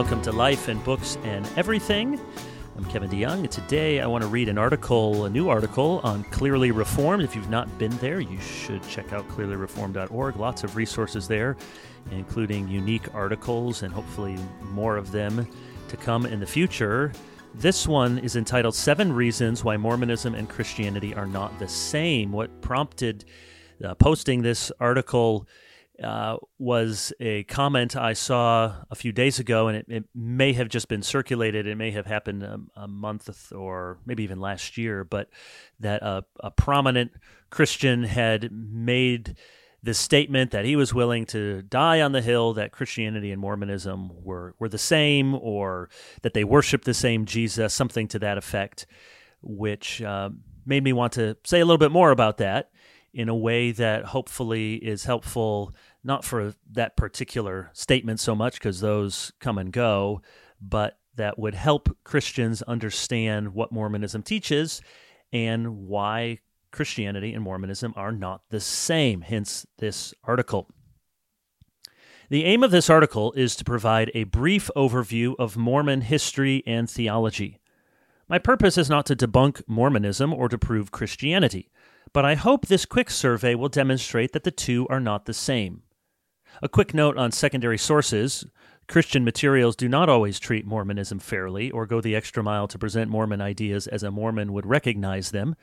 welcome to Life and Books and Everything. I'm Kevin DeYoung, and today I want to read an article, a new article on Clearly Reformed. If you've not been there, you should check out clearlyreformed.org. Lots of resources there, including unique articles and hopefully more of them to come in the future. This one is entitled Seven Reasons Why Mormonism and Christianity Are Not the Same. What prompted uh, posting this article uh, was a comment I saw a few days ago, and it, it may have just been circulated. It may have happened a, a month or maybe even last year, but that a, a prominent Christian had made the statement that he was willing to die on the hill that Christianity and Mormonism were, were the same or that they worship the same Jesus, something to that effect, which uh, made me want to say a little bit more about that in a way that hopefully is helpful not for that particular statement so much because those come and go, but that would help Christians understand what Mormonism teaches and why Christianity and Mormonism are not the same, hence this article. The aim of this article is to provide a brief overview of Mormon history and theology. My purpose is not to debunk Mormonism or to prove Christianity, but I hope this quick survey will demonstrate that the two are not the same. A quick note on secondary sources Christian materials do not always treat Mormonism fairly or go the extra mile to present Mormon ideas as a Mormon would recognize them.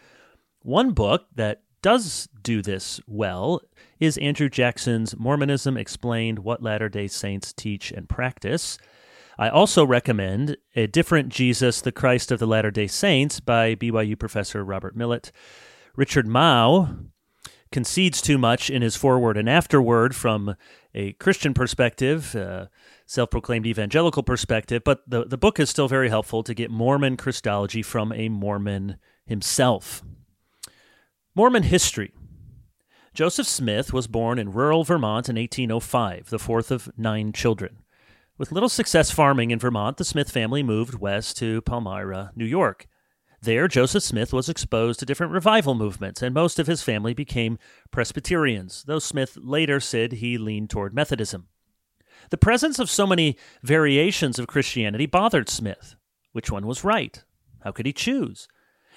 One book that does do this well is Andrew Jackson's Mormonism Explained What Latter day Saints Teach and Practice. I also recommend A Different Jesus, the Christ of the Latter day Saints by BYU professor Robert Millet. Richard Mouw concedes too much in his foreword and afterword from a Christian perspective, uh, self proclaimed evangelical perspective, but the, the book is still very helpful to get Mormon Christology from a Mormon himself. Mormon history. Joseph Smith was born in rural Vermont in 1805, the fourth of nine children. With little success farming in Vermont, the Smith family moved west to Palmyra, New York. There, Joseph Smith was exposed to different revival movements, and most of his family became Presbyterians, though Smith later said he leaned toward Methodism. The presence of so many variations of Christianity bothered Smith. Which one was right? How could he choose?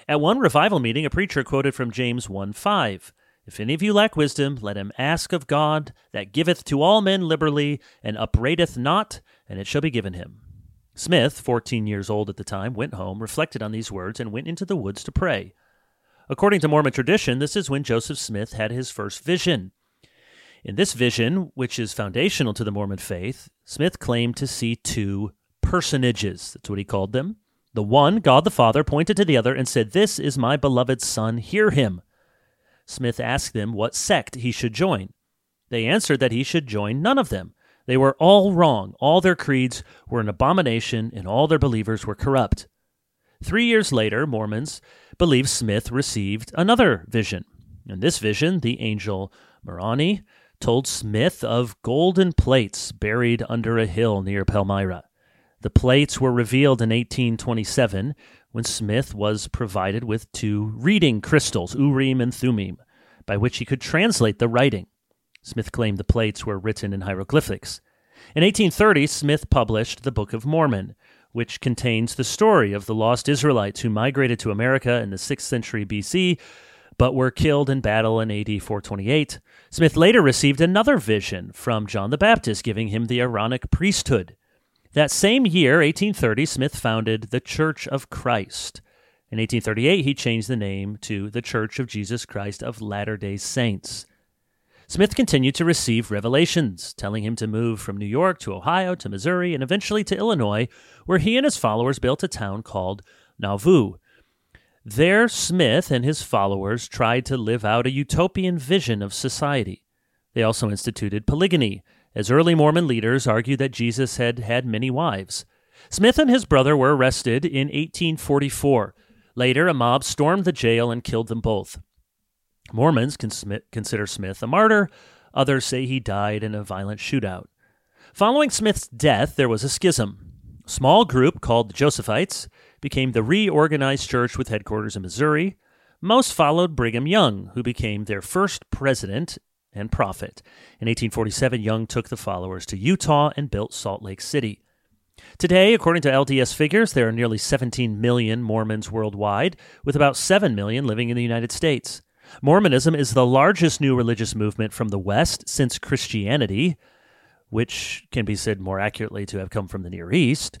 At one revival meeting, a preacher quoted from James 1 5. If any of you lack wisdom, let him ask of God, that giveth to all men liberally, and upbraideth not, and it shall be given him. Smith, 14 years old at the time, went home, reflected on these words, and went into the woods to pray. According to Mormon tradition, this is when Joseph Smith had his first vision. In this vision, which is foundational to the Mormon faith, Smith claimed to see two personages. That's what he called them. The one, God the Father, pointed to the other and said, This is my beloved Son, hear him. Smith asked them what sect he should join. They answered that he should join none of them. They were all wrong. All their creeds were an abomination, and all their believers were corrupt. Three years later, Mormons believe Smith received another vision. In this vision, the angel Moroni told Smith of golden plates buried under a hill near Palmyra. The plates were revealed in 1827 when Smith was provided with two reading crystals, Urim and Thummim, by which he could translate the writing. Smith claimed the plates were written in hieroglyphics. In 1830, Smith published the Book of Mormon, which contains the story of the lost Israelites who migrated to America in the 6th century BC but were killed in battle in AD 428. Smith later received another vision from John the Baptist, giving him the Aaronic priesthood. That same year, 1830, Smith founded the Church of Christ. In 1838, he changed the name to the Church of Jesus Christ of Latter day Saints. Smith continued to receive revelations, telling him to move from New York to Ohio to Missouri and eventually to Illinois, where he and his followers built a town called Nauvoo. There, Smith and his followers tried to live out a utopian vision of society. They also instituted polygamy, as early Mormon leaders argued that Jesus had had many wives. Smith and his brother were arrested in 1844. Later, a mob stormed the jail and killed them both. Mormons consider Smith a martyr. Others say he died in a violent shootout. Following Smith's death, there was a schism. A small group called the Josephites became the reorganized church with headquarters in Missouri. Most followed Brigham Young, who became their first president and prophet. In 1847, Young took the followers to Utah and built Salt Lake City. Today, according to LDS figures, there are nearly 17 million Mormons worldwide, with about 7 million living in the United States. Mormonism is the largest new religious movement from the West since Christianity, which can be said more accurately to have come from the Near East.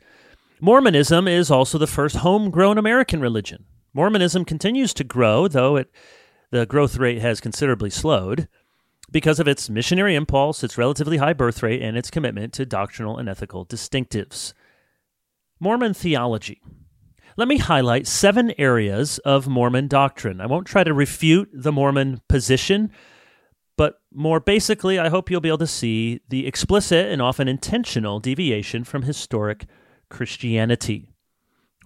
Mormonism is also the first homegrown American religion. Mormonism continues to grow, though it, the growth rate has considerably slowed because of its missionary impulse, its relatively high birth rate, and its commitment to doctrinal and ethical distinctives. Mormon theology. Let me highlight seven areas of Mormon doctrine. I won't try to refute the Mormon position, but more basically, I hope you'll be able to see the explicit and often intentional deviation from historic Christianity.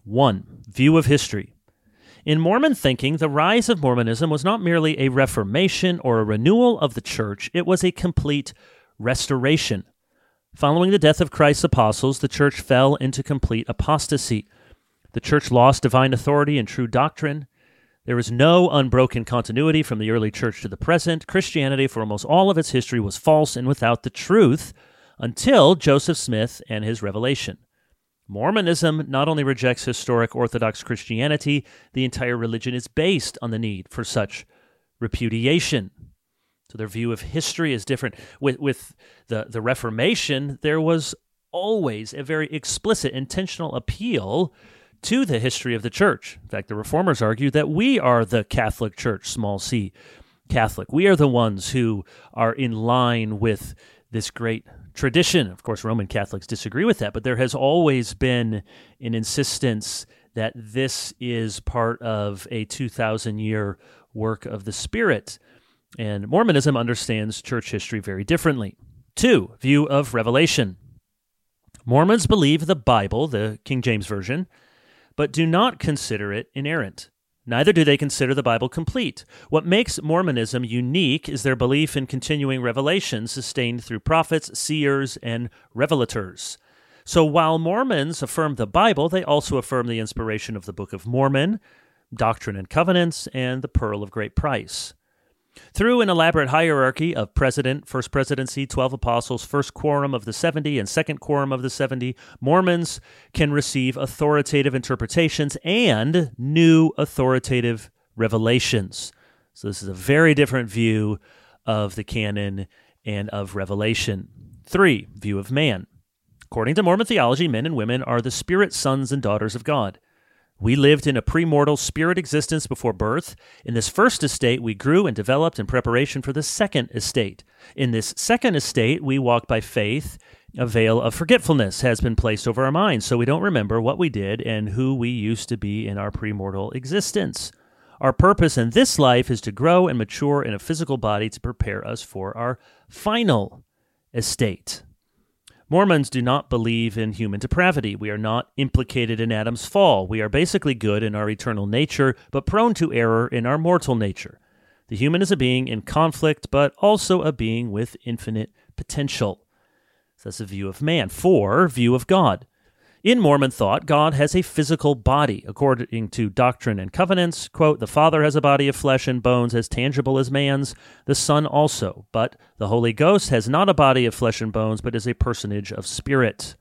1. View of history. In Mormon thinking, the rise of Mormonism was not merely a reformation or a renewal of the church, it was a complete restoration. Following the death of Christ's apostles, the church fell into complete apostasy. The church lost divine authority and true doctrine. There is no unbroken continuity from the early church to the present. Christianity, for almost all of its history, was false and without the truth until Joseph Smith and his revelation. Mormonism not only rejects historic Orthodox Christianity, the entire religion is based on the need for such repudiation. So their view of history is different. With, with the, the Reformation, there was always a very explicit, intentional appeal to the history of the church. In fact, the reformers argue that we are the Catholic Church, small c Catholic. We are the ones who are in line with this great tradition. Of course, Roman Catholics disagree with that, but there has always been an insistence that this is part of a 2,000 year work of the Spirit. And Mormonism understands church history very differently. Two, view of Revelation. Mormons believe the Bible, the King James Version, but do not consider it inerrant. Neither do they consider the Bible complete. What makes Mormonism unique is their belief in continuing revelation sustained through prophets, seers, and revelators. So while Mormons affirm the Bible, they also affirm the inspiration of the Book of Mormon, Doctrine and Covenants, and the Pearl of Great Price. Through an elaborate hierarchy of president, first presidency, 12 apostles, first quorum of the 70, and second quorum of the 70, Mormons can receive authoritative interpretations and new authoritative revelations. So, this is a very different view of the canon and of Revelation. Three, view of man. According to Mormon theology, men and women are the spirit sons and daughters of God. We lived in a premortal spirit existence before birth. In this first estate, we grew and developed in preparation for the second estate. In this second estate, we walk by faith. A veil of forgetfulness has been placed over our minds, so we don't remember what we did and who we used to be in our premortal existence. Our purpose in this life is to grow and mature in a physical body to prepare us for our final estate. Mormons do not believe in human depravity. We are not implicated in Adam's fall. We are basically good in our eternal nature, but prone to error in our mortal nature. The human is a being in conflict, but also a being with infinite potential. So that's a view of man. Four, view of God. In Mormon thought, God has a physical body. According to Doctrine and Covenants, quote, the Father has a body of flesh and bones as tangible as man's, the Son also. But the Holy Ghost has not a body of flesh and bones, but is a personage of spirit.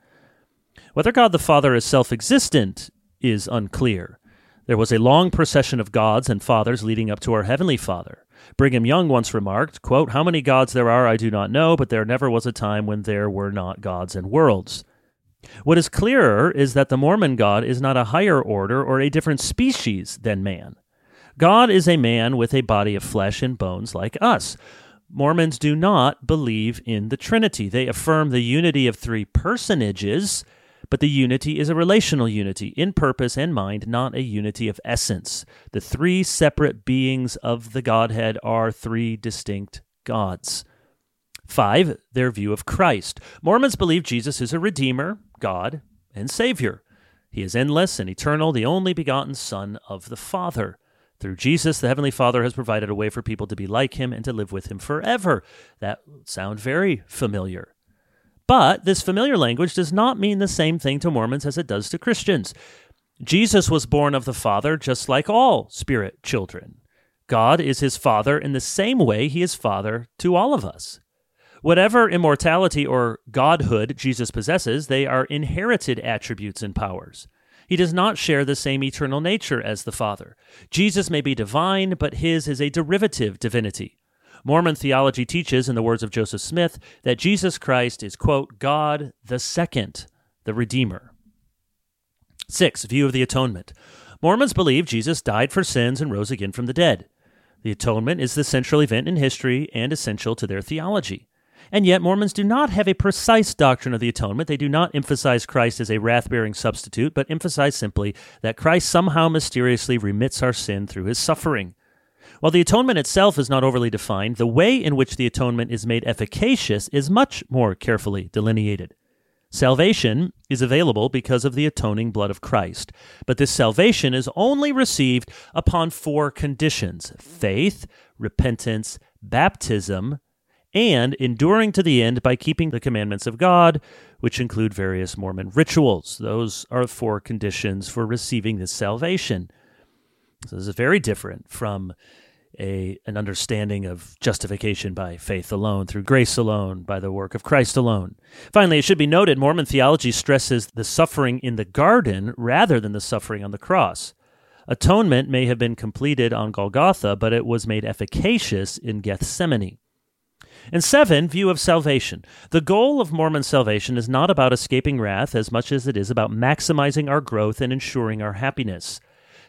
Whether God the Father is self existent is unclear. There was a long procession of gods and fathers leading up to our Heavenly Father. Brigham Young once remarked, quote, How many gods there are I do not know, but there never was a time when there were not gods and worlds. What is clearer is that the Mormon God is not a higher order or a different species than man. God is a man with a body of flesh and bones like us. Mormons do not believe in the Trinity. They affirm the unity of three personages, but the unity is a relational unity in purpose and mind, not a unity of essence. The three separate beings of the Godhead are three distinct gods. Five, their view of Christ. Mormons believe Jesus is a Redeemer, God, and Savior. He is endless and eternal, the only begotten Son of the Father. Through Jesus, the Heavenly Father has provided a way for people to be like Him and to live with Him forever. That sounds very familiar. But this familiar language does not mean the same thing to Mormons as it does to Christians. Jesus was born of the Father just like all spirit children. God is his Father in the same way He is Father to all of us. Whatever immortality or godhood Jesus possesses, they are inherited attributes and powers. He does not share the same eternal nature as the Father. Jesus may be divine, but his is a derivative divinity. Mormon theology teaches, in the words of Joseph Smith, that Jesus Christ is, quote, God the second, the Redeemer. Six, view of the atonement. Mormons believe Jesus died for sins and rose again from the dead. The atonement is the central event in history and essential to their theology. And yet, Mormons do not have a precise doctrine of the atonement. They do not emphasize Christ as a wrath bearing substitute, but emphasize simply that Christ somehow mysteriously remits our sin through his suffering. While the atonement itself is not overly defined, the way in which the atonement is made efficacious is much more carefully delineated. Salvation is available because of the atoning blood of Christ, but this salvation is only received upon four conditions faith, repentance, baptism, and enduring to the end by keeping the commandments of God, which include various Mormon rituals. Those are four conditions for receiving this salvation. So this is very different from a an understanding of justification by faith alone, through grace alone, by the work of Christ alone. Finally, it should be noted Mormon theology stresses the suffering in the garden rather than the suffering on the cross. Atonement may have been completed on Golgotha, but it was made efficacious in Gethsemane. And seven, view of salvation. The goal of Mormon salvation is not about escaping wrath as much as it is about maximizing our growth and ensuring our happiness.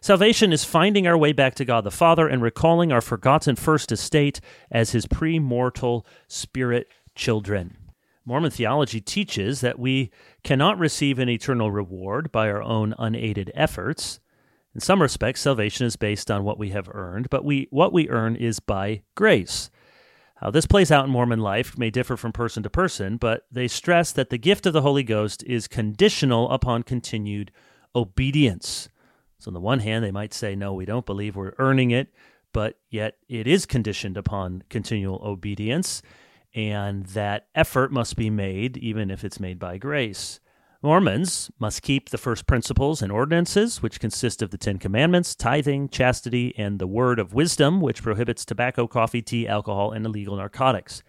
Salvation is finding our way back to God the Father and recalling our forgotten first estate as his pre-mortal spirit children. Mormon theology teaches that we cannot receive an eternal reward by our own unaided efforts. In some respects, salvation is based on what we have earned, but we, what we earn is by grace. How this plays out in Mormon life may differ from person to person, but they stress that the gift of the Holy Ghost is conditional upon continued obedience. So, on the one hand, they might say, no, we don't believe we're earning it, but yet it is conditioned upon continual obedience, and that effort must be made, even if it's made by grace. Mormons must keep the first principles and ordinances, which consist of the Ten Commandments, tithing, chastity, and the word of wisdom, which prohibits tobacco, coffee, tea, alcohol, and illegal narcotics.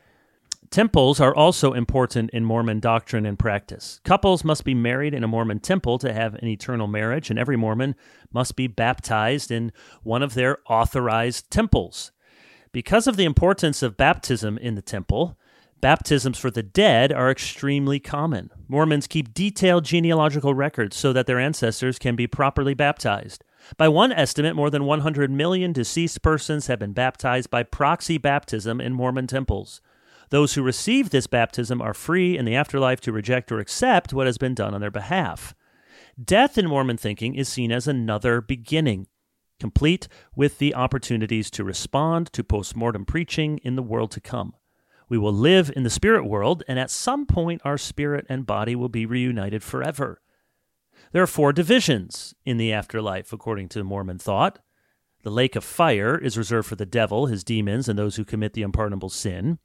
Temples are also important in Mormon doctrine and practice. Couples must be married in a Mormon temple to have an eternal marriage, and every Mormon must be baptized in one of their authorized temples. Because of the importance of baptism in the temple, baptisms for the dead are extremely common. Mormons keep detailed genealogical records so that their ancestors can be properly baptized. By one estimate, more than 100 million deceased persons have been baptized by proxy baptism in Mormon temples. Those who receive this baptism are free in the afterlife to reject or accept what has been done on their behalf. Death in Mormon thinking is seen as another beginning, complete with the opportunities to respond to postmortem preaching in the world to come. We will live in the spirit world, and at some point our spirit and body will be reunited forever. There are four divisions in the afterlife, according to Mormon thought. The lake of fire is reserved for the devil, his demons, and those who commit the unpardonable sin.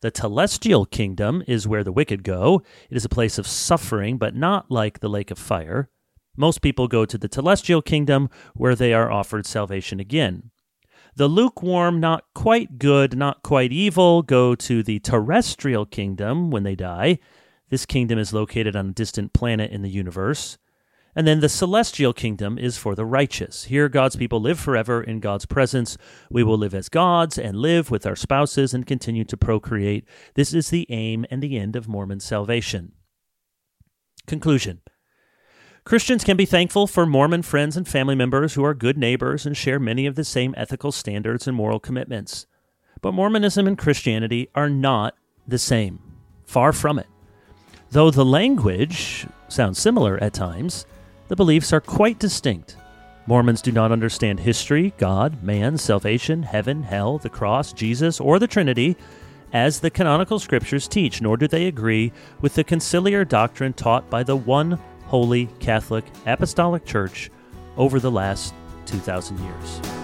The telestial kingdom is where the wicked go. It is a place of suffering, but not like the lake of fire. Most people go to the telestial kingdom where they are offered salvation again. The lukewarm, not quite good, not quite evil, go to the terrestrial kingdom when they die. This kingdom is located on a distant planet in the universe. And then the celestial kingdom is for the righteous. Here, God's people live forever in God's presence. We will live as gods and live with our spouses and continue to procreate. This is the aim and the end of Mormon salvation. Conclusion Christians can be thankful for Mormon friends and family members who are good neighbors and share many of the same ethical standards and moral commitments. But Mormonism and Christianity are not the same. Far from it. Though the language sounds similar at times, the beliefs are quite distinct. Mormons do not understand history, God, man, salvation, heaven, hell, the cross, Jesus, or the Trinity as the canonical scriptures teach, nor do they agree with the conciliar doctrine taught by the one holy Catholic Apostolic Church over the last 2,000 years.